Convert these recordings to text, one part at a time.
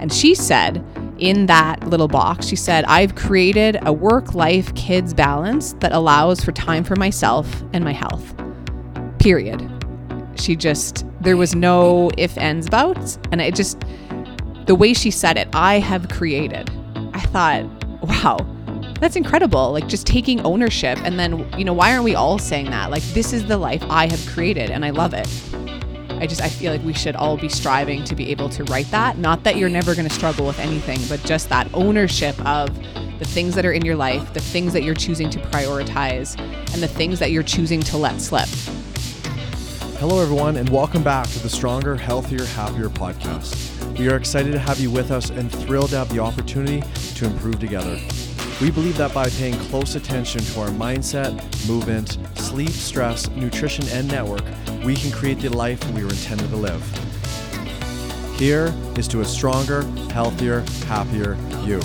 And she said in that little box, she said, I've created a work life kids balance that allows for time for myself and my health. Period. She just, there was no if, ends, bouts. And it just, the way she said it, I have created. I thought, wow, that's incredible. Like just taking ownership. And then, you know, why aren't we all saying that? Like, this is the life I have created and I love it. I just, I feel like we should all be striving to be able to write that. Not that you're never going to struggle with anything, but just that ownership of the things that are in your life, the things that you're choosing to prioritize, and the things that you're choosing to let slip. Hello, everyone, and welcome back to the Stronger, Healthier, Happier podcast. We are excited to have you with us and thrilled to have the opportunity to improve together. We believe that by paying close attention to our mindset, movement, sleep, stress, nutrition, and network, we can create the life we were intended to live. Here is to a stronger, healthier, happier you.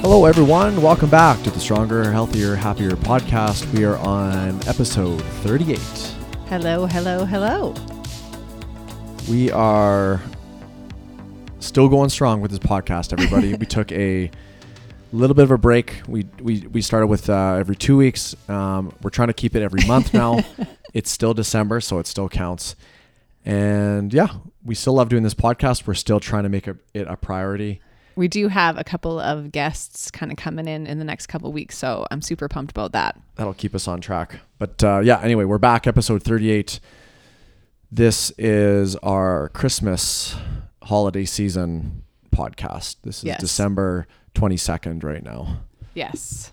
Hello, everyone. Welcome back to the Stronger, Healthier, Happier podcast. We are on episode 38. Hello, hello, hello. We are still going strong with this podcast, everybody. we took a little bit of a break. We we, we started with uh, every two weeks. Um, we're trying to keep it every month now. it's still December, so it still counts. And yeah, we still love doing this podcast. We're still trying to make a, it a priority. We do have a couple of guests kind of coming in in the next couple weeks, so I'm super pumped about that. That'll keep us on track. But uh, yeah, anyway, we're back, episode 38. This is our Christmas holiday season podcast. This is Yes. December 22nd right now. Yes.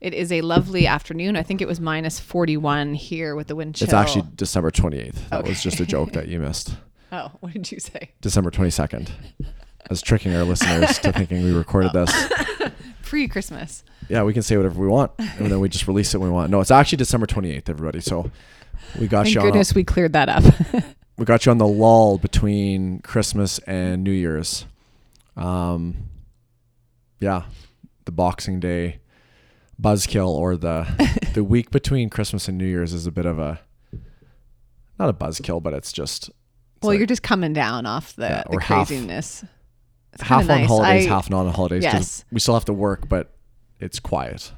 It is a lovely afternoon. I think it was minus 41 here with the wind chill. It's actually December 28th. That was just a joke that you missed. Oh, what did you say? December 22nd. I was tricking our listeners to thinking we recorded oh. this. Pre Christmas. Yeah, we can say whatever we want, and then we just release it when we want. No, it's actually December 28th, everybody. So we got Thank you on. a- goodness we cleared that up. we got you on the lull between Christmas and New Year's. Um, yeah, the Boxing Day buzzkill or the the week between Christmas and New Year's is a bit of a not a buzzkill, but it's just it's well, like you're just coming down off the, Yeah, the half- craziness. Half kinda on nice. holidays, I- half not on holidays. Yes. we still have to work, but it's quiet.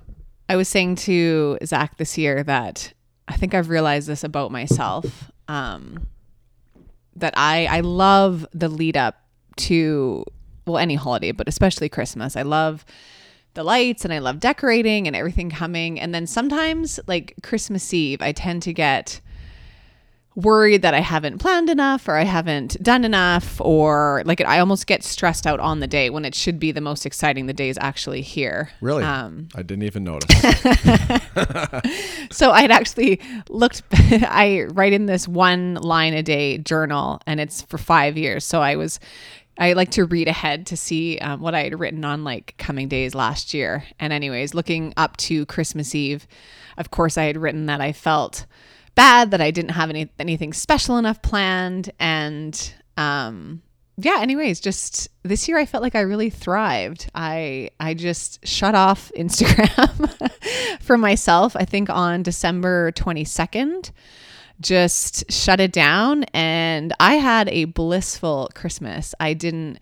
I was saying to Zach this year that I think I've realized this about myself. Um, that I I love the lead up to well any holiday, but especially Christmas. I love the lights and I love decorating and everything coming. And then sometimes like Christmas Eve, I tend to get worried that I haven't planned enough or I haven't done enough or like I almost get stressed out on the day when it should be the most exciting the day is actually here. Really, Um, I didn't even notice. so I had actually looked, I write in this one line a day journal and it's for five years. So I was, I like to read ahead to see um, what I had written on like coming days last year. And, anyways, looking up to Christmas Eve, of course, I had written that I felt bad that I didn't have any anything special enough planned. And, um, yeah, anyways, just this year I felt like I really thrived. I I just shut off Instagram for myself. I think on December 22nd just shut it down and I had a blissful Christmas. I didn't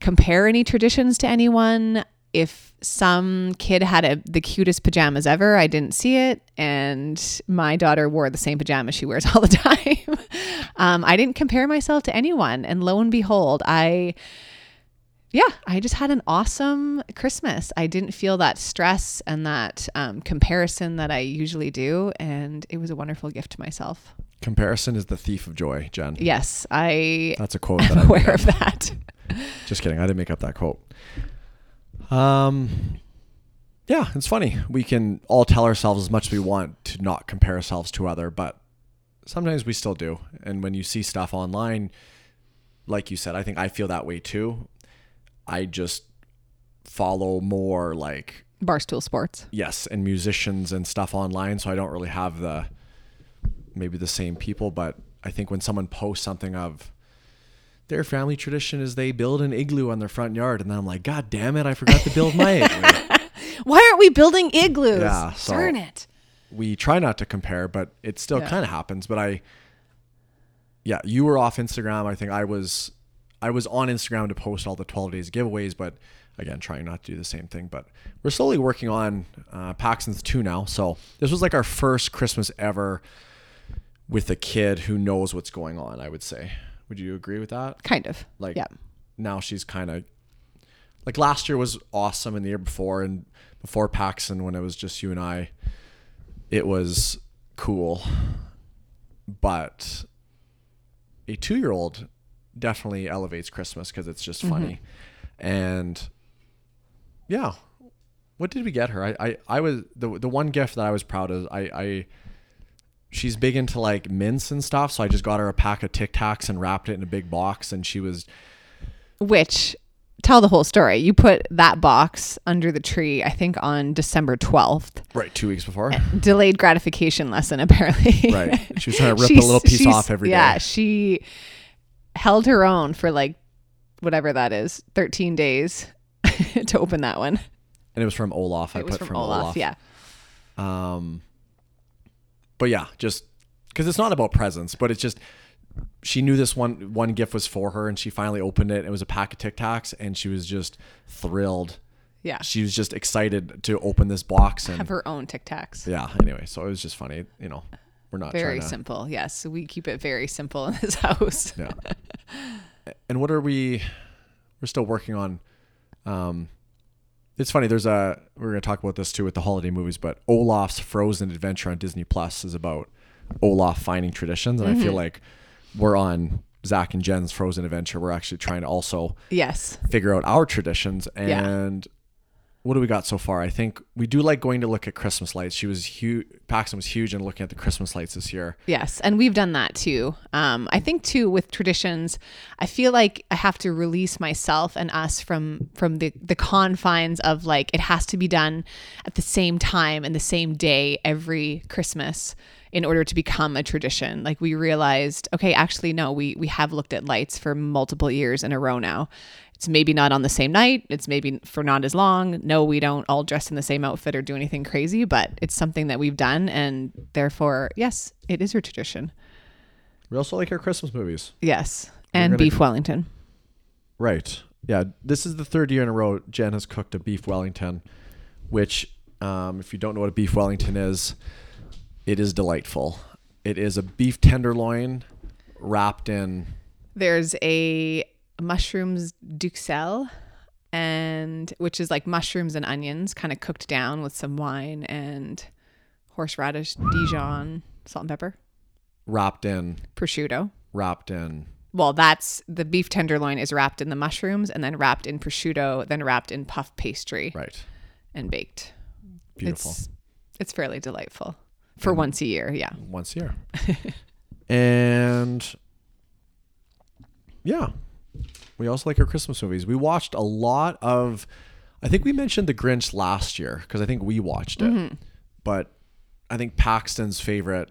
compare any traditions to anyone. If some kid had a, the cutest pajamas ever, I didn't see it. And my daughter wore the same pajamas she wears all the time. um, I didn't compare myself to anyone. And lo and behold, I yeah, I just had an awesome Christmas. I didn't feel that stress and that um, comparison that I usually do. And it was a wonderful gift to myself. Comparison is the thief of joy, Jen. Yes, I That's a quote that am I made aware of that. Just kidding. I didn't make up that quote. Um, yeah, it's funny. We can all tell ourselves as much as we want to not compare ourselves to other, but sometimes we still do. And when you see stuff online, like you said, I think I feel that way too. I just follow more like Barstool Sports. yes, and musicians and stuff online, so I don't really have the maybe the same people, but I think when someone posts something of their family tradition is they build an igloo on their front yard, and then I'm like, God damn it, I forgot to build my igloo. Why aren't we building igloos? Yeah, so- Darn it. we try not to compare, but it still Yeah. kind of happens. But I, yeah, you were off Instagram. I think I was I was on Instagram to post all the 12 days giveaways, but again, trying not to do the same thing. But we're slowly working on uh, Paxton's 2 now. So this was like our first Christmas ever with a kid who knows what's going on, I would say. Would you agree with that? Kind of. Like yeah. now she's kind of like last year was awesome and the year before and before Paxton when it was just you and I, it was cool. But a two year old definitely elevates Christmas because it's just funny. Mm-hmm. And yeah. What did we get her? I, I, I was the the one gift that I was proud of. I, I she's big into like mints and stuff, so I just got her a pack of Tic Tacs and wrapped it in a big box, and she was Which tell the whole story. You put that box under the tree, I think on December 12th. right two weeks before. Delayed gratification lesson apparently. Right. She was trying to rip a little piece off every day. Yeah, she held her own for like whatever that is, 13 days to open that one. And it was from Olaf. I it was put from, Olaf. Yeah. Um, but yeah, just because it's not about presents, but it's just she knew this one one gift was for her, and she finally opened it. It was a pack of Tic Tacs, and she was just thrilled. Yeah. She was just excited to open this box, and Have her own Tic Tacs. yeah. Anyway, so it was just funny. You know, we're not Very to, simple. Yes. We keep it very simple in this house. Yeah. and what are we? We're still working on. Um, it's funny. There's a we're gonna talk about this too with the holiday movies, but Olaf's Frozen Adventure on Disney Plus is about Olaf finding traditions, and I feel mm-hmm. like we're on Zach and Jen's Frozen Adventure. We're actually trying to also Yes. figure out our traditions Yeah. What do we got so far? I think we do like going to look at Christmas lights. She was huge. Paxton was huge in looking at the Christmas lights this year. Yes, and we've done that too. Um, I think too with traditions, I feel like I have to release myself and us from from the the confines of like it has to be done at the same time and the same day every Christmas in order to become a tradition. Like we realized, okay, actually no, we we have looked at lights for multiple years in a row now. It's maybe not on the same night. It's maybe for not as long. No, we don't all dress in the same outfit or do anything crazy, but it's something that we've done. And therefore, yes, it is a tradition. We also like our Christmas movies. Yes. And gonna beef Wellington. Right. Yeah. This is the third year in a row Jen has cooked a beef Wellington, which, um, if you don't know what a beef Wellington is, it is delightful. It is a beef tenderloin wrapped in. There's a mushrooms duxelle and which is like mushrooms and onions kind of cooked down with some wine and horseradish Dijon, salt and pepper, Wrapped in, prosciutto. wrapped in. Well, that's the beef tenderloin is wrapped in the mushrooms and then wrapped in prosciutto, then wrapped in puff pastry Right. and baked. Beautiful. It's it's fairly delightful for once a year. Yeah. Once a year. and yeah, we also like our Christmas movies. We watched a lot of. I think we mentioned The Grinch last year because I think we watched it. But I think Paxton's favorite.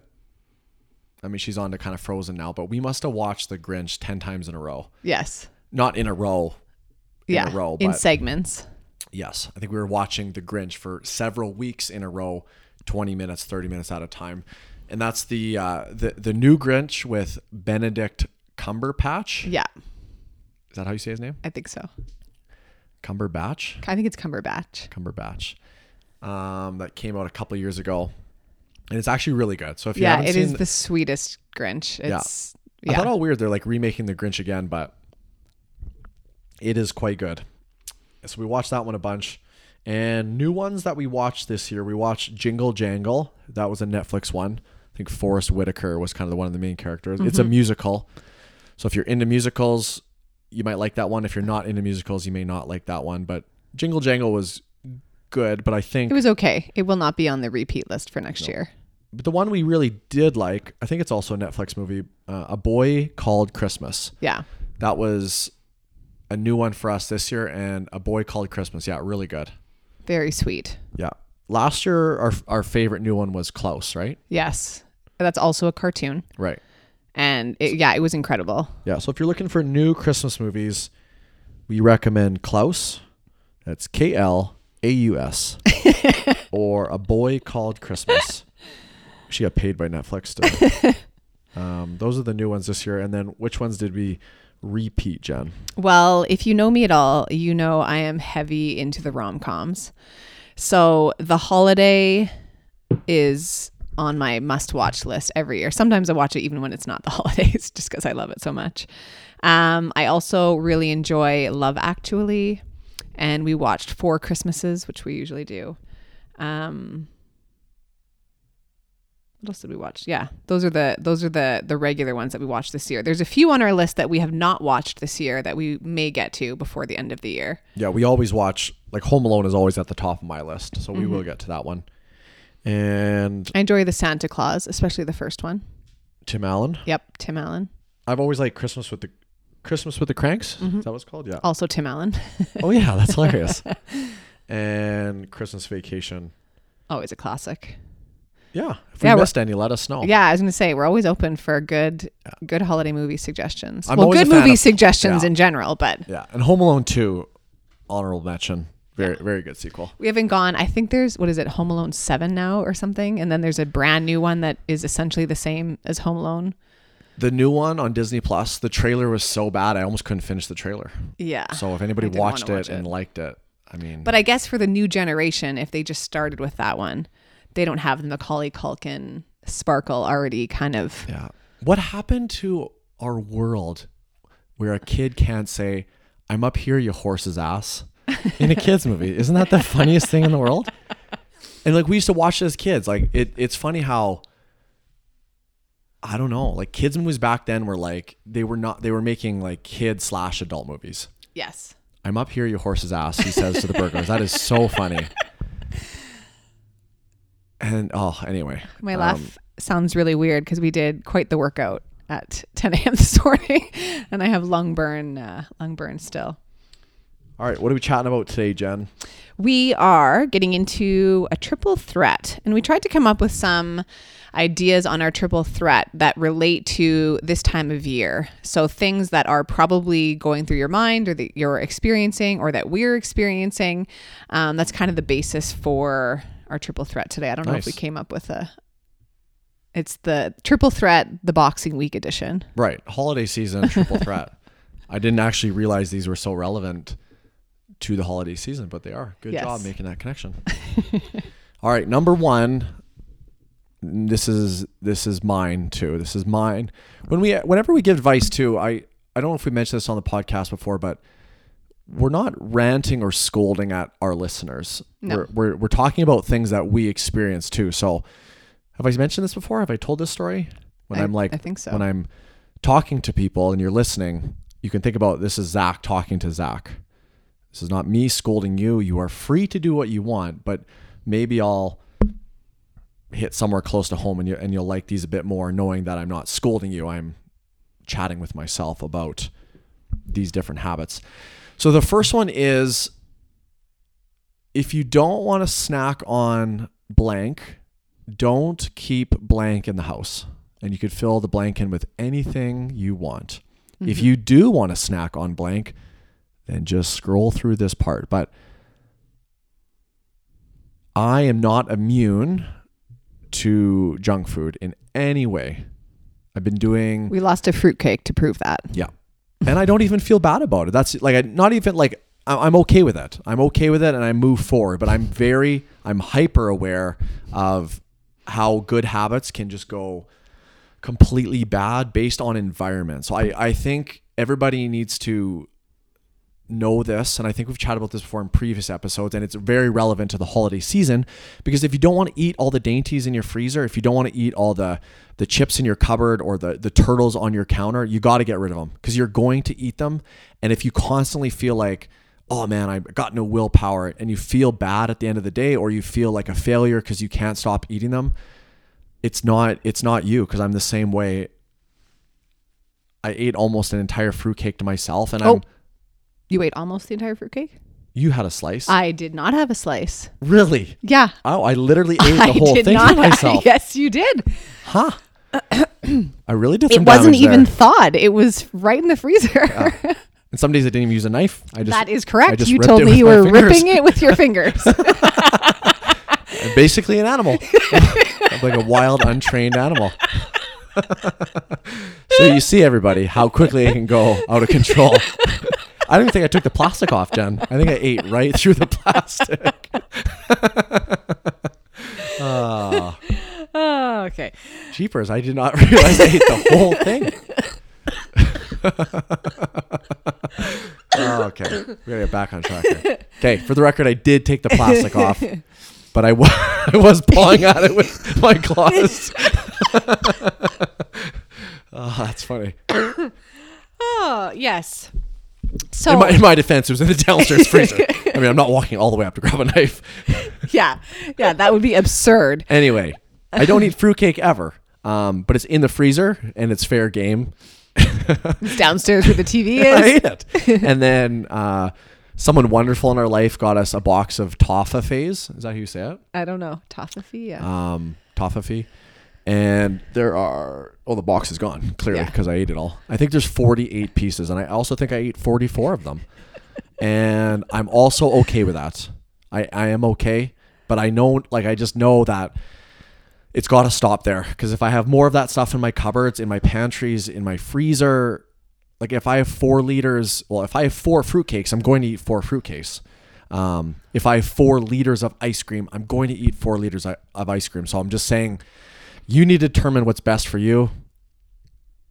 I mean, she's on to kind of Frozen now, but we must have watched The Grinch ten times in a row. Yes. Not in a row. In yeah. a row, in segments. Yes, I think we were watching The Grinch for several weeks in a row, twenty minutes, thirty minutes at a time, and that's the uh, the the new Grinch with Benedict Cumberpatch. Yeah. Is that how you say his name? I think so. Cumberbatch. I think it's Cumberbatch. Cumberbatch. Um, that came out a couple years ago, and it's actually really good. So if you Yeah, haven't it seen, is the sweetest Grinch. It's I yeah. thought all weird they're like remaking the Grinch again, but it is quite good. So we watched that one a bunch. And new ones that we watched this year, we watched Jingle Jangle. That was a Netflix one. I think Forest Whitaker was kind of the one of the main characters. It's a Mm-hmm. musical. So if you're into musicals, you might like that one. If you're not into musicals, you may not like that one. But Jingle Jangle was good, but I think it was okay. It will not be on the repeat list for next year. but the one we really did like, I think it's also a Netflix movie, uh, A Boy Called Christmas. Yeah. That was a new one for us this year, and A Boy Called Christmas. Yeah, really good. Very sweet. Yeah. Last year, our our favorite new one was Klaus, right? Yes. That's also a cartoon. Right. And it, yeah, it was incredible. Yeah. So if you're looking for new Christmas movies, we recommend Klaus. That's K L A U S, or A Boy Called Christmas. She got paid by Netflix to Um, those are the new ones this year. And then which ones did we repeat, Jen? Well, if you know me at all, you know I am heavy into the rom coms. So the holiday is on my must watch list every year. Sometimes I watch it even when it's not the holidays, just because I love it so much. Um, I also really enjoy Love Actually, and we watched Four Christmases, which we usually do. Um, what else did we watch? Yeah, those are the those are the the regular ones that we watched this year. There's a few on our list that we have not watched this year that we may get to before the end of the year. Yeah, we always watch like Home Alone is always at the top of my list, so we will get to that one. And I enjoy the Santa Claus, especially the first one. Tim Allen. Yep, Tim Allen. I've always liked Christmas with the Christmas with the Cranks. Is mm-hmm. that what it's called? Yeah. Also Tim Allen. Oh yeah, that's hilarious. and Christmas Vacation. Always a classic. Yeah. If we Yeah, missed any, let us know. Yeah, I was gonna say we're always open for good good holiday movie suggestions. I'm well, good movie of- suggestions yeah. in general, but Yeah. And Home Alone 2, honorable mention. Very very good sequel. we haven't gone. I think there's what is it, Home Alone seven now or something, and then there's a brand new one that is essentially the same as Home Alone. The new one on Disney Plus, the trailer was so bad I almost couldn't finish the trailer. Yeah. So if anybody I didn't wanna watched it watch and liked it, I mean But I guess for the new generation, if they just started with that one, they don't have the Macaulay Culkin sparkle already kind of. Yeah. What happened to our world where a kid can't say, I'm up here, you horse's ass, in a kid's movie? Isn't that the funniest thing in the world? And like we used to watch it as kids. Like it, it's funny how I don't know, like kids movies back then were like they were not they were making like kid slash adult movies. Yes. I'm up here, your horse's ass, he says to the burglars. That is so funny. And oh, anyway. My um, laugh sounds really weird because we did quite the workout at 10 a.m. this morning, and I have lung burn, uh, lung burn still. All right, what are we chatting about today, Jen? We are getting into a triple threat, and we tried to come up with some ideas on our triple threat that relate to this time of year. So, things that are probably going through your mind or that you're experiencing or that we're experiencing. Um, that's kind of the basis for our triple threat today. I don't know if we came up with a. It's the triple threat, the Boxing Week edition. Right. Holiday season, triple threat. I didn't actually realize these were so relevant to the holiday season, but they are. Good Yes. job making that connection. All right, number one. This is this is mine too. This is mine. When we whenever we give advice too, I I don't know if we mentioned this on the podcast before, but we're not ranting or scolding at our listeners. No. We're, we're we're talking about things that we experience too. So, have I mentioned this before? Have I told this story? When I- am like I think so. when I'm talking to people and you're listening, you can think about this is Zach talking to Zach. This is not me scolding you. You are free to do what you want, but maybe I'll hit somewhere close to home and you and you'll like these a bit more, knowing that I'm not scolding you. I'm chatting with myself about these different habits. So the first one is if you don't want to snack on blank, don't keep blank in the house. And you could fill the blank in with anything you want. If mm-hmm. you do want to snack on blank, then just scroll through this part. But I am not immune to junk food in any way. I've been doing We lost a fruitcake to prove that. yeah. And I don't even feel bad about it. That's like, I, not even like, I- I'm okay with it. I'm okay with it and I move forward, but I'm very, I'm hyper aware of how good habits can just go completely bad based on environment. So I, I think everybody needs to know this and I think we've chatted about this before in previous episodes and it's very relevant to the holiday season because if you don't want to eat all the dainties in your freezer, if you don't want to eat all the the chips in your cupboard or the the turtles on your counter, you got to get rid of them because you're going to eat them and if you constantly feel like oh man, I got no willpower and you feel bad at the end of the day or you feel like a failure cuz you can't stop eating them, it's not it's not you because I'm the same way. I ate almost an entire fruitcake to myself and I'm Oh. You ate almost the entire fruitcake? you had a slice. I did not have a slice. Really? Yeah. Oh, I literally ate the whole thing not. myself. yes, you did. Huh? I really did It wasn't even there. thawed. It was right in the freezer. And some days I didn't even use a knife. I just that is correct. You told me you were ripping it with your fingers. basically an animal, I'm like a wild, untrained animal. so you see, everybody, how quickly it can go out of control. I don't even think I took the plastic off, Jen. I think I ate right through the plastic. Ah, Oh, okay. jeepers! I did not realize I ate the whole thing. oh, okay, we gotta get back on track. Here. Okay, for the record, I did take the plastic off, but I wa- I was pawing at it with my claws. oh, that's funny. Oh, yes. So In my, in my defense, it was in the downstairs freezer. I mean, I'm not walking all the way up to grab a knife. yeah, yeah, that would be absurd. Anyway, I don't eat fruitcake ever, um, but it's in the freezer and it's fair game. It's downstairs where the TV I is. ate it. And then uh, someone wonderful in our life got us a box of toffees. Is that how you say it? I don't know. Toffee, yeah. Um, toffee. And there are, oh, the box is gone, clearly, Yeah. because I ate it all. I think there's 48 pieces, and I also think I ate 44 of them. and I'm also okay with that. I, I am okay, but I know, like, I just know that it's got to stop there. Because if I have more of that stuff in my cupboards, in my pantries, in my freezer, like if I have four liters, well, if I have four fruitcakes, I'm going to eat four fruitcakes. Um, if I have four liters of ice cream, I'm going to eat four liters of ice cream. So I'm just saying, you need to determine what's best for you.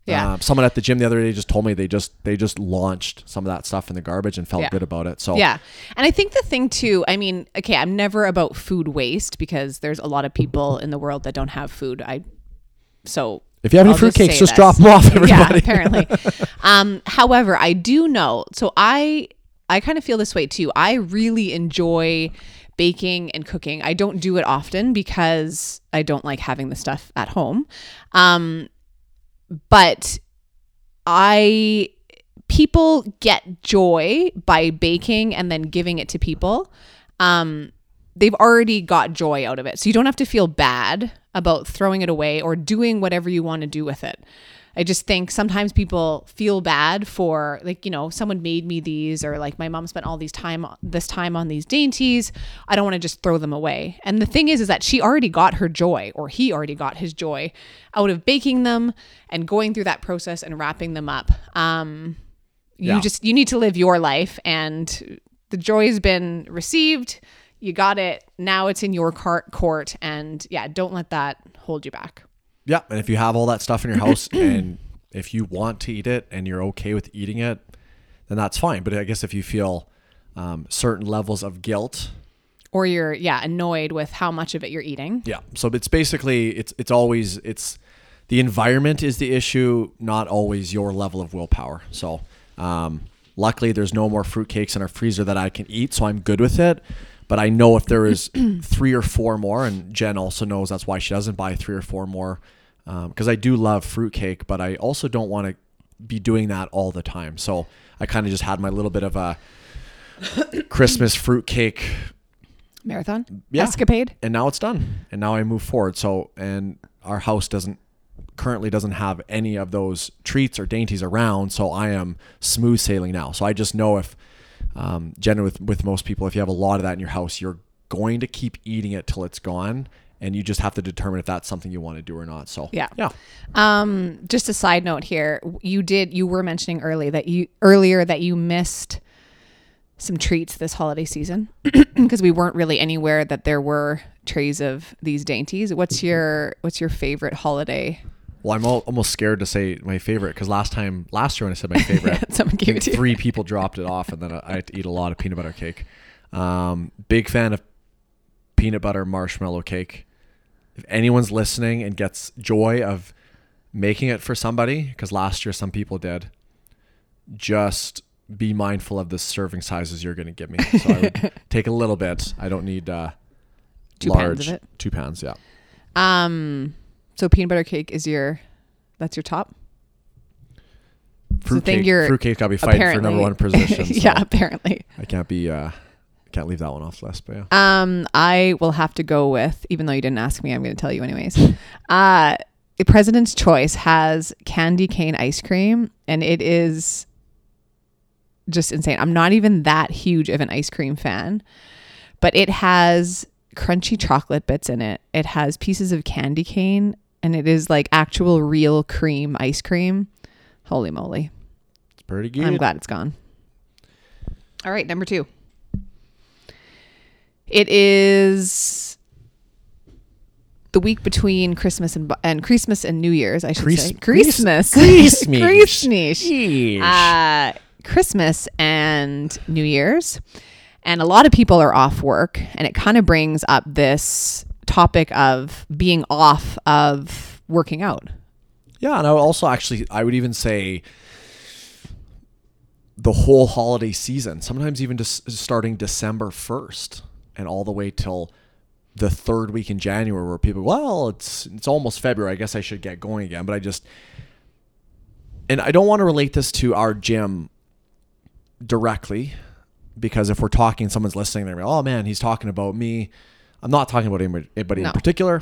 Yeah. Uh, someone at the gym the other day just told me they just they just launched some of that stuff in the garbage and felt Yeah. good about it. So Yeah. And I think the thing too, I mean, okay, I'm never about food waste because there's a lot of people in the world that don't have food. I so if you have any just fruitcakes, say just, drop them off, everybody. Yeah, apparently. um, however, I do know. So I I kind of feel this way too. I really enjoy baking and cooking. I don't do it often because I don't like having the stuff at home. Um, but I people get joy by baking and then giving it to people. Um, they've already got joy out of it. So you don't have to feel bad about throwing it away or doing whatever you want to do with it. I just think sometimes people feel bad for like, you know, someone made me these or like my mom spent all these time this time on these dainties. I don't want to just throw them away. And the thing is is that she already got her joy or he already got his joy out of baking them and going through that process and wrapping them up. Um you Yeah. just you need to live your life and the joy has been received you got it now it's in your cart court and yeah don't let that hold you back Yeah, and if you have all that stuff in your house and if you want to eat it and you're okay with eating it, then that's fine. But I guess if you feel um, certain levels of guilt, or you're yeah annoyed with how much of it you're eating yeah. So it's basically it's it's always it's the environment is the issue, not always your level of willpower. So um, luckily, there's no more fruitcakes in our freezer that I can eat, so I'm good with it. But I know if there is three or four more, and Jen also knows that's why she doesn't buy three or four more, um, because I do love fruitcake, but I also don't want to be doing that all the time. So I kind of just had my little bit of a Christmas fruitcake marathon? Yeah. escapade? And now it's done. And now i move forward. So and our house doesn't currently doesn't have any of those treats or dainties around. So i am smooth sailing now. So i just know if um, generally with, with most people if you have a lot of that in your house you're going to keep eating it till it's gone and you just have to determine if that's something you want to do or not so Yeah. yeah. Um just a side note here you did you were mentioning early that you earlier that you missed some treats this holiday season because we weren't really anywhere that there were trays of these dainties. What's your what's your favorite holiday well i'm al- almost scared to say my favorite because last time last year when i said my favorite someone gave it to you three people dropped it off, and then I had to eat a lot of peanut butter cake. Um, big fan of peanut butter marshmallow cake. If anyone's listening and gets joy of making it for somebody, because last year some people did, just be mindful of the serving sizes you're going to give me. So I would take a little bit. I don't need uh, Two large of it? two pounds. Yeah. Um, so peanut butter cake is your, that's your top. Fruit thing cake, you're fruit cake. I'll be fighting for number one position. so yeah, apparently. I can't be. Uh, can't leave that one off the list. But yeah. Um, I will have to go with, even though you didn't ask me, I'm going to tell you anyways. Uh, the President's Choice has candy cane ice cream, and it is just insane. I'm not even that huge of an ice cream fan, but it has crunchy chocolate bits in it. It has pieces of candy cane and it is like actual real cream ice cream. Holy moly. It's pretty good. I'm glad it's gone. All right, number two. It is the week between Christmas and and Christmas and New Year's. I should Chris- say Chris- Christmas. Christmas. Christmas. Uh, Christmas and New Year's, and a lot of people are off work, and it kind of brings up this topic of being off of working out. Yeah, and I would also actually I would even say the whole holiday season, sometimes even just starting December 1st and all the way till the third week in January where people well, it's it's almost February. I guess I should get going again, but I just and I don't want to relate this to our gym directly because if we're talking someone's listening they're like, "Oh man, he's talking about me." I'm not talking about anybody, No. in particular.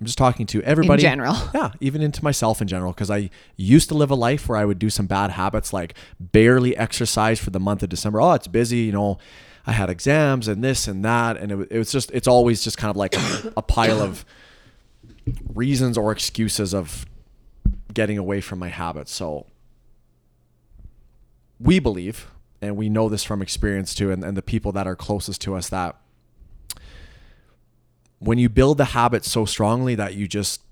I'm just talking to everybody In general. Yeah, even into myself in general, because I used to live a life where I would do some bad habits, like barely exercise for the month of December. Oh, it's busy, you know. I had exams and this and that, and it, it was just, it's always just kind of like a, a pile of reasons or excuses of getting away from my habits. So we believe, and we know this from experience too, and, and the people that are closest to us, that when you build the habit so strongly that you just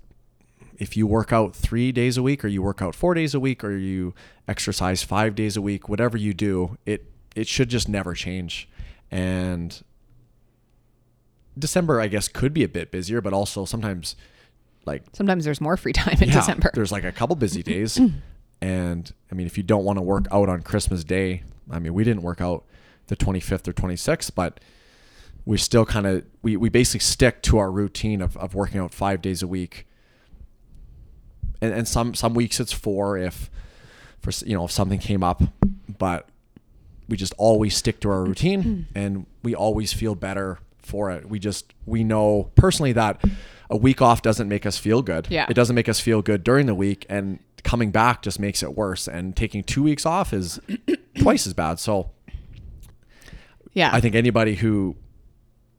if you work out three days a week or you work out four days a week or you exercise five days a week whatever you do it it should just never change and december i guess could be a bit busier but also sometimes like Sometimes there's more free time in yeah, December. there's like a couple busy days and i mean if you don't want to work out on christmas day i mean we didn't work out the 25th or 26th but we still kind of we, we basically stick to our routine of, of working out five days a week and, and some some weeks it's four if for you know if something came up but we just always stick to our routine and we always feel better for it we just we know personally that a week off doesn't make us feel good Yeah. it doesn't make us feel good during the week and coming back just makes it worse and taking two weeks off is twice as bad so yeah. I think anybody who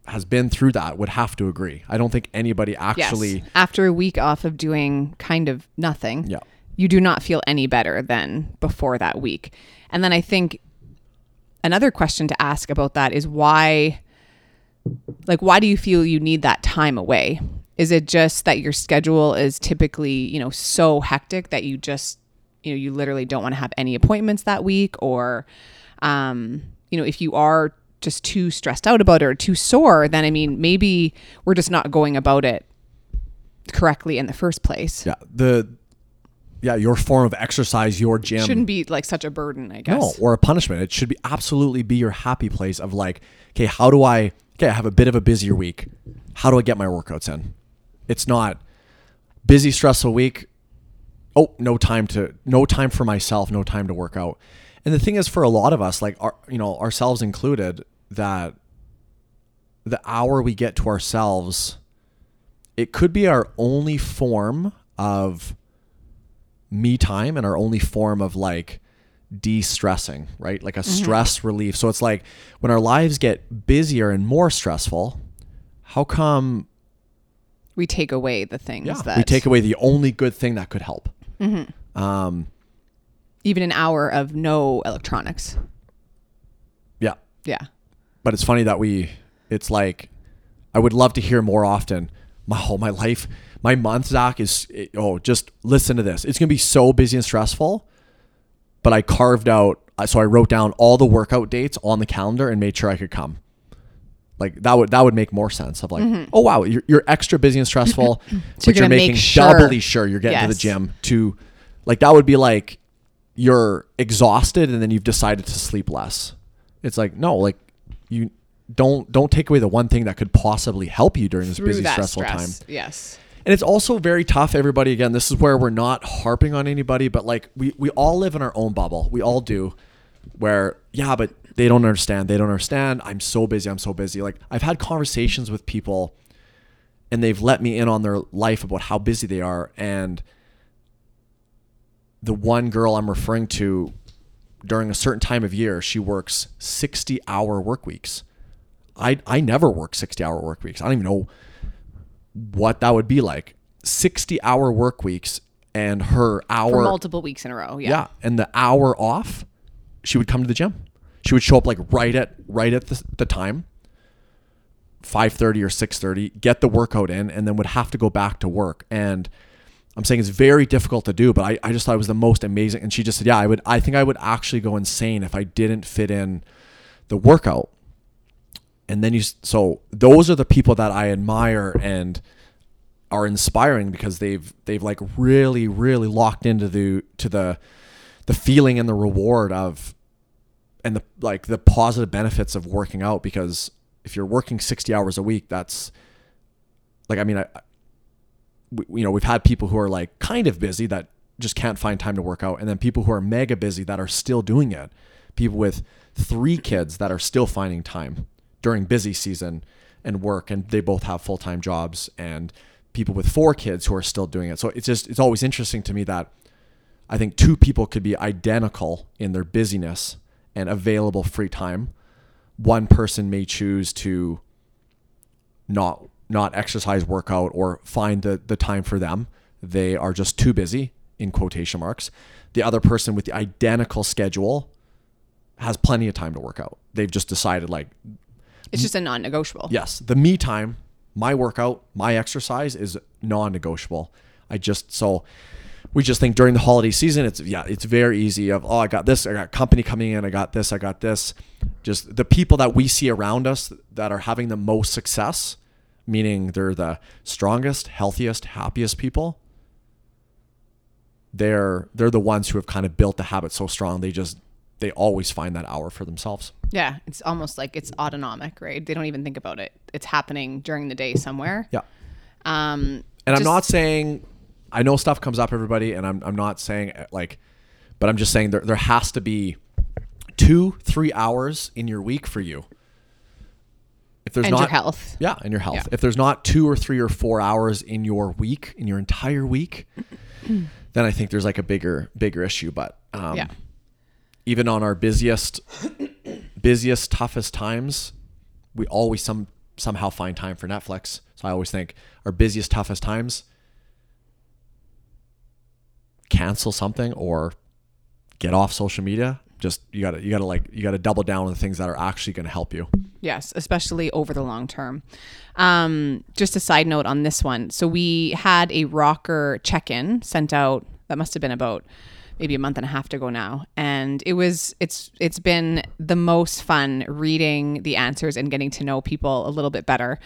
has been through that would have to agree. I don't think anybody yes. actually. After a week off of doing kind of nothing, Yeah. you do not feel any better than before that week. And then I think another question to ask about that is why like why do you feel you need that time away? Is it just that your schedule is typically, you know, so hectic that you just you know, you literally don't want to have any appointments that week or um, you know, if you are just too stressed out about it or too sore, then I mean, maybe we're just not going about it correctly in the first place. Yeah. The. Yeah, your form of exercise, your gym, Shouldn't be like such a burden, I no, guess. or a punishment. It should be absolutely be your happy place of like, okay, how do I? Okay, I have a bit of a busier week. How do I get my workouts in? It's not busy, stressful week. Oh, no time to, no time for myself, no time to work out. And the thing is, for a lot of us, like our, you know, ourselves included, that the hour we get to ourselves, it could be our only form of me time and our only form of like de-stressing, right? Like a stress relief. So it's like when our lives get busier and more stressful, how come we take away the things yeah, that we take away the only good thing that could help? Um, even an hour of no electronics. yeah. Yeah. But it's funny that we, it's like, I would love to hear more often. My whole my life, my month, Zach is it- oh, just listen to this. It's gonna be so busy and stressful. But I carved out, so I wrote down all the workout dates on the calendar and made sure I could come. Like that would that would make more sense. Of like, oh wow, you're, you're extra busy and stressful, but Mm-hmm. you're you're making sure- doubly sure you're getting to the gym. To like that would be like you're exhausted and then you've decided to sleep less. It's like no, like you don't don't take away the one thing that could possibly help you during this Through busy stressful stress. time. Yes. And it's also very tough everybody again this is where we're not harping on anybody but like we we all live in our own bubble. We all do where yeah, but they don't understand. They don't understand. I'm so busy. I'm so busy. Like I've had conversations with people and they've let me in on their life about how busy they are and the one girl I'm referring to during a certain time of year, she works 60 hour work weeks. I, I never work 60 hour work weeks. I don't even know what that would be like. 60 hour work weeks and her hour For multiple weeks in a row. Yeah. yeah. And the hour off, she would come to the gym. She would show up like right at right at the, the time, five thirty or six thirty, get the workout in, and then would have to go back to work. And I'm saying it's very difficult to do, but I, I just thought it was the most amazing. And she just said, Yeah, I would I think I would actually go insane if I didn't fit in the workout. And then you so those are the people that I admire and are inspiring because they've they've like really really locked into the to the the feeling and the reward of and the like the positive benefits of working out because if you're working 60 hours a week that's like I mean I we, you know we've had people who are like kind of busy that just can't find time to work out and then people who are mega busy that are still doing it people with three kids that are still finding time during busy season and work and they both have full-time jobs and people with four kids who are still doing it. So it's just it's always interesting to me that I think two people could be identical in their busyness and available free time. One person may choose to not not exercise, workout, or find the, the time for them. They are just too busy, in quotation marks. The other person with the identical schedule has plenty of time to work out. They've just decided like It's just a non negotiable. Yes, the me time, my workout, my exercise is non-negotiable. I just so we just think during the holiday season, it's yeah, it's very easy of oh, I got this, I got company coming in, I got this, I got this. Just the people that we see around us that are having the most success, meaning they're the strongest, healthiest, happiest people. They're they're the ones who have kind of built the habit so strong they just they always find that hour for themselves. Yeah. It's almost like it's autonomic, right? They don't even think about it. It's happening during the day somewhere. Yeah. Um, And I'm not saying I know stuff comes up everybody and I'm I'm not saying uh, like but I'm just saying there there has to be 2 3 hours in your week for you. If there's and not your health. Yeah, and your health. Yeah. If there's not 2 or 3 or 4 hours in your week, in your entire week, then I think there's like a bigger bigger issue, but um Yeah. even on our busiest busiest toughest times we always some somehow find time for netflix so i always think our busiest toughest times cancel something or get off social media just you gotta you gotta like you gotta double down on the things that are actually to help you Yes, especially over the long term. Um, just a side note on this one. So we had a rocker check-in sent out. That must have been about maybe a month and a half ago now, and it was it's it's been the most fun reading the answers and getting to know people a little bit better.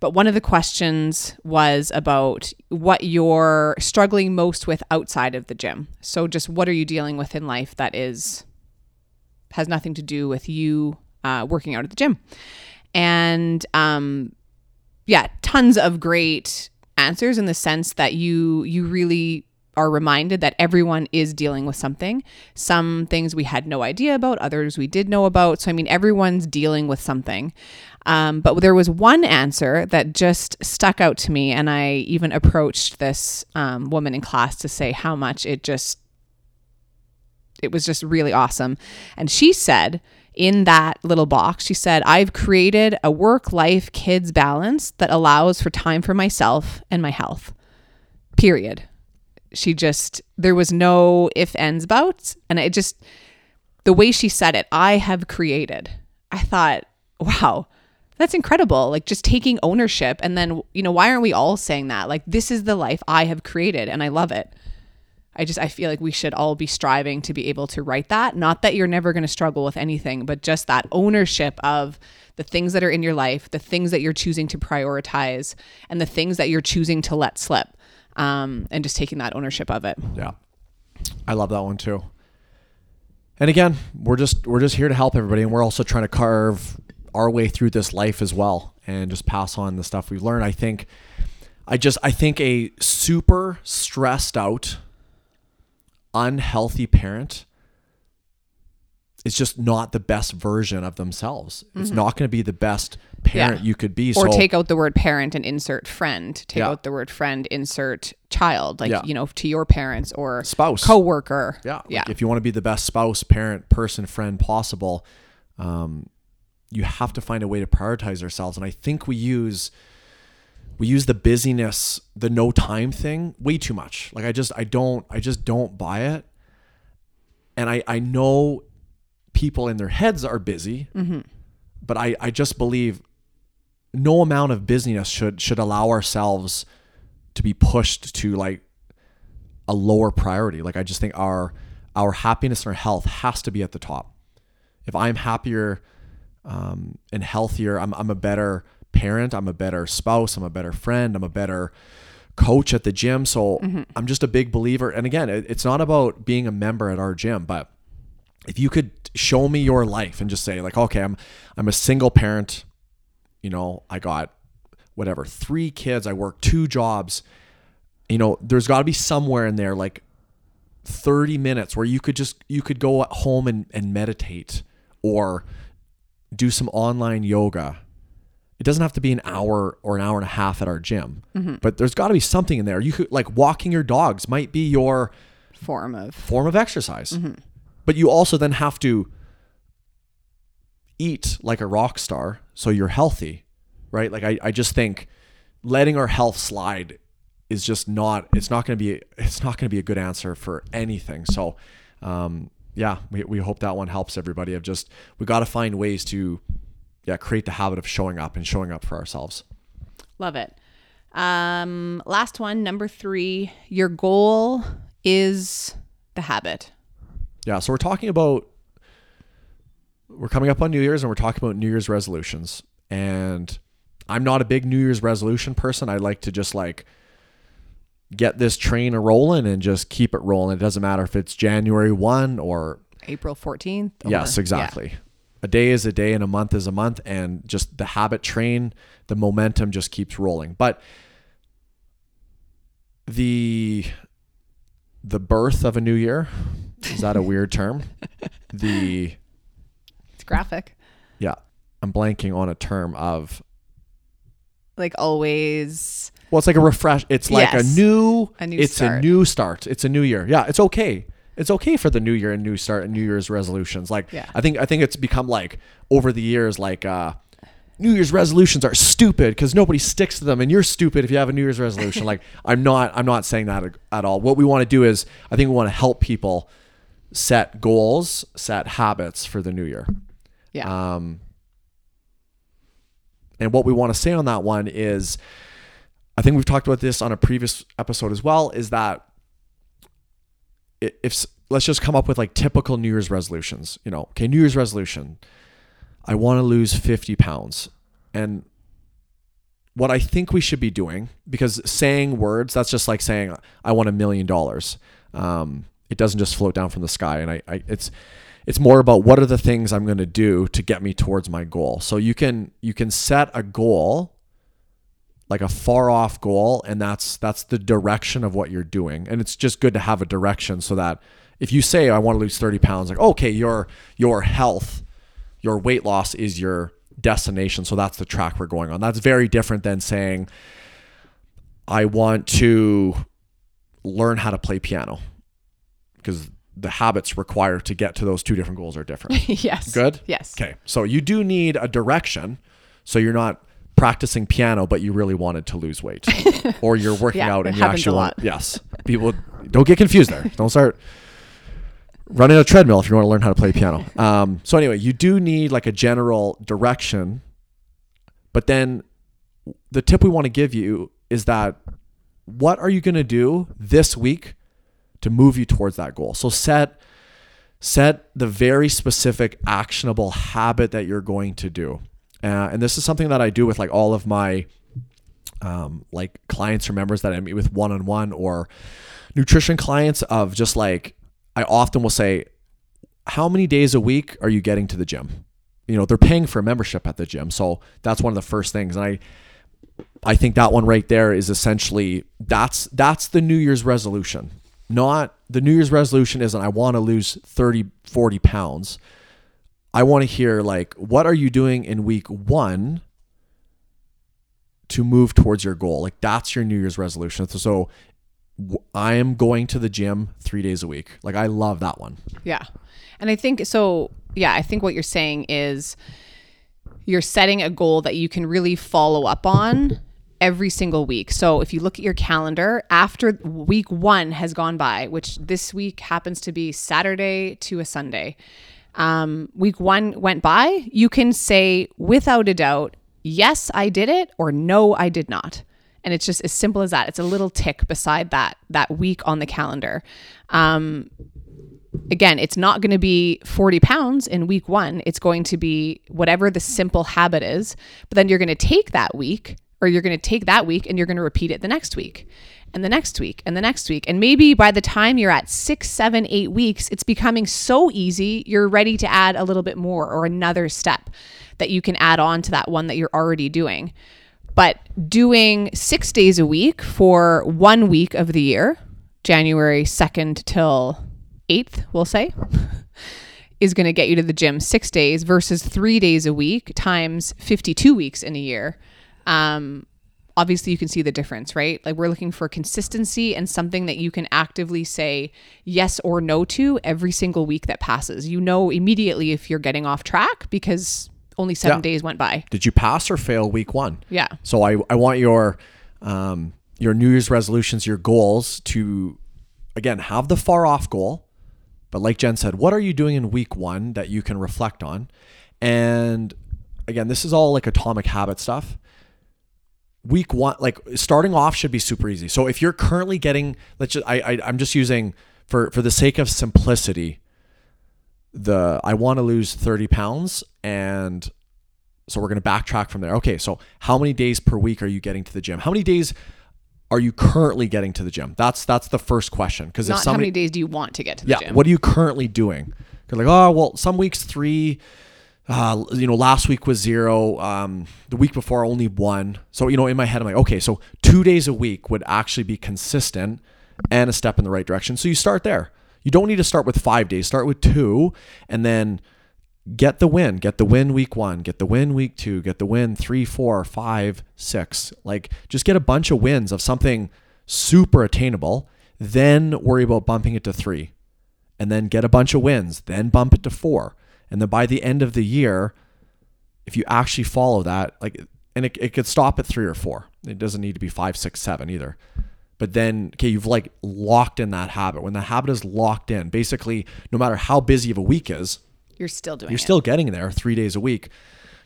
But one of the questions was about what you're struggling most with outside of the gym. So just what are you dealing with in life that is has nothing to do with you uh, working out at the gym. And um, yeah, tons of great answers in the sense that you you really are reminded that everyone is dealing with something. Some things we had no idea about, others we did know about. So I mean, everyone's dealing with something. Um, but there was one answer that just stuck out to me, and I even approached this um, woman in class to say how much it just it was just really awesome. And she said in that little box, she said, I've created a work life kids balance that allows for time for myself and my health. Period. She just, there was no if, ends, bouts. And it just, the way she said it, I have created. I thought, wow, that's incredible. Like just taking ownership. And then, you know, why aren't we all saying that? Like, this is the life I have created and I love it. I just I feel like we should all be striving to be able to write that. Not that you're never going to struggle with anything, but just that ownership of the things that are in your life, the things that you're choosing to prioritize, and the things that you're choosing to let slip, um, and just taking that ownership of it. yeah i love that one too and again we're just we're just here to help everybody and we're also trying to carve our way through this life as well and just pass on the stuff we've learned i think i just i think a super stressed out unhealthy parent is just not the best version of themselves it's not going to be the best parent Mm-hmm. Yeah. you could be Or so take out the word parent and insert friend. Take Yeah. out the word friend, insert child, like Yeah. you know, to your parents or spouse coworker. Yeah. yeah. Like if you want to be the best spouse, parent, person, friend possible, um, you have to find a way to prioritize ourselves. And I think we use we use the busyness, the no time thing way too much. Like I just I don't I just don't buy it. And I I know people in their heads are busy, but I I just believe no amount of busyness should should allow ourselves to be pushed to like a lower priority. Like I just think our our happiness and our health has to be at the top. If I'm happier um, and healthier, I'm I'm a better parent. I'm a better spouse. I'm a better friend. I'm a better coach at the gym. So mm-hmm. I'm just a big believer. And again, it, it's not about being a member at our gym, but if you could show me your life and just say like, okay, I'm I'm a single parent. You know, I got whatever three kids. I work two jobs. You know, there's got to be somewhere in there like 30 minutes where you could just you could go at home and, and meditate or do some online yoga it doesn't have to be an hour or an hour and a half at our gym but there's got to be something in there. You could like walking your dogs might be your Form of form of exercise. But you also then have to eat like a rock star so you're healthy right? Like i, I just think letting our health slide is just not it's not going to be it's not going to be a good answer for anything. So um yeah we, we hope that one helps everybody of just we got to find ways to yeah create the habit of showing up and showing up for ourselves Love it. Um, last one, number three. Your goal is the habit. yeah so we're talking about we're coming up on new year's and we're talking about new year's resolutions and i'm not a big new year's resolution person i like to just like get this train a rolling and just keep it rolling it doesn't matter if it's january 1 or April 14th. or- yes yeah. exactly a day is a day and a month is a month and just the habit train the momentum just keeps rolling but the the birth of a new year is that a weird term the It's graphic. yeah i'm blanking on a term of Like always. well it's like a refresh it's like Yes. a new A new it's start. a new start it's a new year yeah it's okay it's okay for the new year and new start and new year's resolutions like Yeah. i think i think it's become like over the years like uh New Year's resolutions are stupid because nobody sticks to them, and you're stupid if you have a New Year's resolution. like I'm not, I'm not saying that at all. What we want to do is, I think we want to help people set goals, set habits for the new year. Yeah. Um, and what we want to say on that one is, I think we've talked about this on a previous episode as well, is that if let's just come up with like typical New Year's resolutions. You know, okay, New Year's resolution, I want to lose 50 pounds. And what I think we should be doing, because saying words, that's just like saying, I want a million dollars. Um, it doesn't just float down from the sky. And I, I it's, it's more about what are the things I'm going to do to get me towards my goal. So you can, you can set a goal, like a far off goal, and that's, that's the direction of what you're doing. And it's just good to have a direction so that if you say, I want to lose 30 pounds, like, okay, your, your health, your weight loss is your destination. So that's the track we're going on. That's very different than saying, I want to learn how to play piano because the habits required to get to those two different goals are different. yes. Good? Yes. Okay. So you do need a direction. So you're not practicing piano, but you really wanted to lose weight. or you're working Yeah, out and you actually want. Yes. People don't get confused there. Don't start running a treadmill if you want to learn how to play piano. Um, so anyway, you do need like a general direction, but then the tip we want to give you is that what are you going to do this week to move you towards that goal? So set set the very specific actionable habit that you're going to do. Uh, and this is something that I do with like all of my um, like clients or members that I meet with one on one or nutrition clients of just like I often will say, how many days a week are you getting to the gym? You know, they're paying for a membership at the gym. So that's one of the first things. And I I think that one right there is essentially that's that's the New Year's resolution. Not the New Year's resolution isn't I want to lose 30, 40 pounds. I want to hear like what are you doing in week 1 to move towards your goal? Like that's your New Year's resolution. So I am going to the gym 3 days a week. Like I love that one. Yeah. And I think so yeah, I think what you're saying is you're setting a goal that you can really follow up on every single week. So if you look at your calendar, after week one has gone by, which this week happens to be Saturday to a Sunday, um, week one went by, you can say without a doubt, yes, I did it, or no, I did not. And it's just as simple as that. It's a little tick beside that that week on the calendar. Um, again, it's not going to be 40 pounds in week one. It's going to be whatever the simple habit is. But then you're going to take that week or you're going to take that week and you're going to repeat it the next week and the next week and the next week. And maybe by the time you're at six, seven, eight weeks, it's becoming so easy, you're ready to add a little bit more or another step that you can add on to that one that you're already doing. But doing six days a week for one week of the year, January 2nd till 8th, we'll say, is going to get you to the gym six days versus three days a week times 52 weeks in a year. Um, obviously, you can see the difference, right? Like, we're looking for consistency and something that you can actively say yes or no to every single week that passes. You know immediately if you're getting off track because only seven Yeah. days went by. Did you pass or fail week one? Yeah. So I, I want your um, your New Year's resolutions, your goals to again have the far off goal, but like Jen said, what are you doing in week one that you can reflect on? And again, this is all like atomic habit stuff. Week one, like starting off should be super easy. So if you're currently getting, let's just, I, I I'm just using for for the sake of simplicity, the I want to lose 30 pounds and so we're going to backtrack from there. Okay, so how many days per week are you getting to the gym? How many days are you currently getting to the gym? That's that's the first question. Because if how many days do you want to get to the yeah, gym? what are you currently doing? You're like, oh well, some weeks three. Uh, you know, last week was zero. Um, the week before only one. So you know, in my head, I'm like, okay, so two days a week would actually be consistent and a step in the right direction. So you start there. You don't need to start with five days. Start with two, and then get the win. Get the win week one. Get the win week two. Get the win three, four, five, six. Like just get a bunch of wins of something super attainable. Then worry about bumping it to three, and then get a bunch of wins. Then bump it to four, and then by the end of the year, if you actually follow that, like, and it, it could stop at three or four. It doesn't need to be five, six, seven either. But then, okay, you've like locked in that habit. When the habit is locked in, basically, no matter how busy of a week is, You're still doing it. you're it. still getting there three days a week.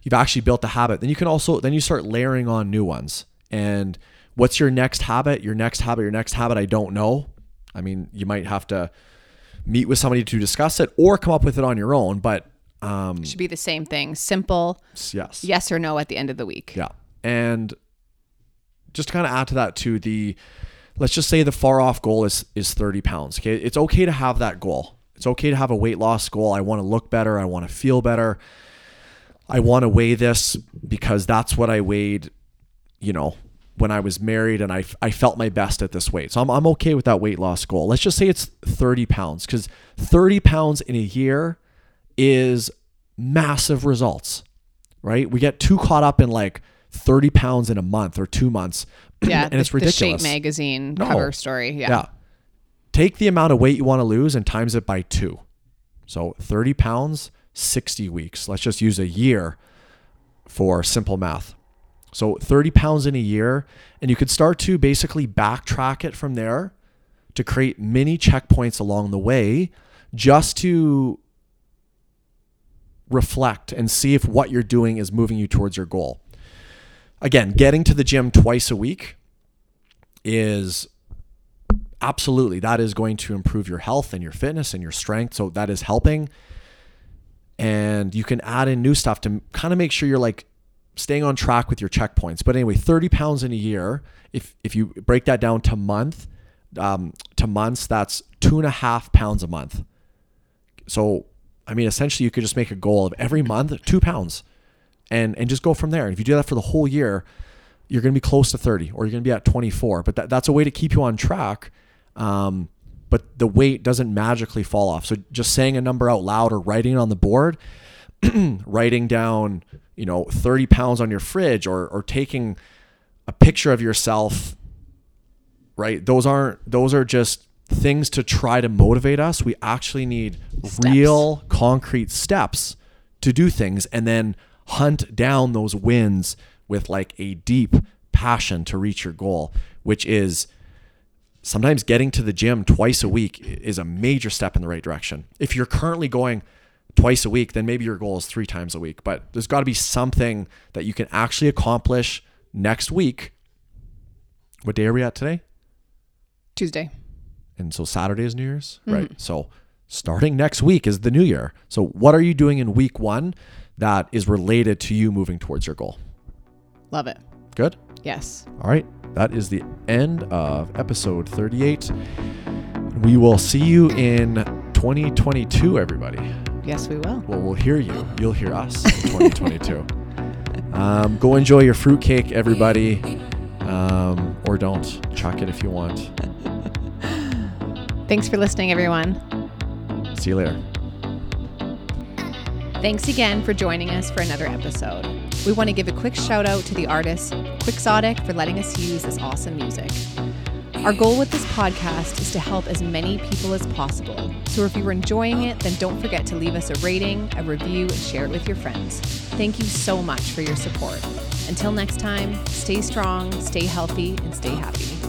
You've actually built the habit. Then you can also then you start layering on new ones. And what's your next habit? Your next habit, your next habit, I don't know. I mean, you might have to meet with somebody to discuss it or come up with it on your own. But um should be the same thing. Simple yes. yes or no at the end of the week. Yeah. And just to kind of add to that too, the let's just say the far off goal is is 30 pounds. Okay. It's okay to have that goal. It's okay to have a weight loss goal. I want to look better. I want to feel better. I want to weigh this because that's what I weighed, you know, when I was married and I, I felt my best at this weight. So I'm, I'm okay with that weight loss goal. Let's just say it's 30 pounds because 30 pounds in a year is massive results, right? We get too caught up in like 30 pounds in a month or two months. Yeah, and the, it's the ridiculous. Shape magazine No. cover story. Yeah. Yeah. Take the amount of weight you want to lose and times it by two. So 30 pounds, 60 weeks. Let's just use a year for simple math. So 30 pounds in a year, and you could start to basically backtrack it from there to create mini checkpoints along the way just to reflect and see if what you're doing is moving you towards your goal. Again, getting to the gym twice a week is absolutely that is going to improve your health and your fitness and your strength. So that is helping. And you can add in new stuff to kind of make sure you're like staying on track with your checkpoints. But anyway, 30 pounds in a year, if if you break that down to month, um, to months, that's two and a half pounds a month. So I mean, essentially, you could just make a goal of every month two pounds, and and just go from there. And if you do that for the whole year, you're going to be close to 30 or you're going to be at 24. But that, that's a way to keep you on track. Um, but the weight doesn't magically fall off. So just saying a number out loud or writing it on the board, writing down, you know, 30 pounds on your fridge or, or taking a picture of yourself, right? Those aren't, those are just things to try to motivate us. We actually need real concrete steps to do things and then hunt down those wins with like a deep passion to reach your goal, which is sometimes getting to the gym twice a week is a major step in the right direction. If you're currently going twice a week, then maybe your goal is three times a week. But there's got to be something that you can actually accomplish next week. What day are we at today? Tuesday. And so Saturday is New Year's, right? So starting next week is the new year. So what are you doing in week one that is related to you moving towards your goal? Love it. Good? Yes. All right. That is the end of episode 38. We will see you in 2022, everybody. Yes, we will. Well, we'll hear you. You'll hear us in 2022. um, go enjoy your fruitcake, everybody. Um, or don't. Chuck it if you want. Thanks for listening, everyone. See you later. Thanks again for joining us for another episode. We want to give a quick shout out to the artist Quixotic for letting us use this awesome music. Our goal with this podcast is to help as many people as possible. So if you're enjoying it, then don't forget to leave us a rating, a review, and share it with your friends. Thank you so much for your support. Until next time, stay strong, stay healthy, and stay happy.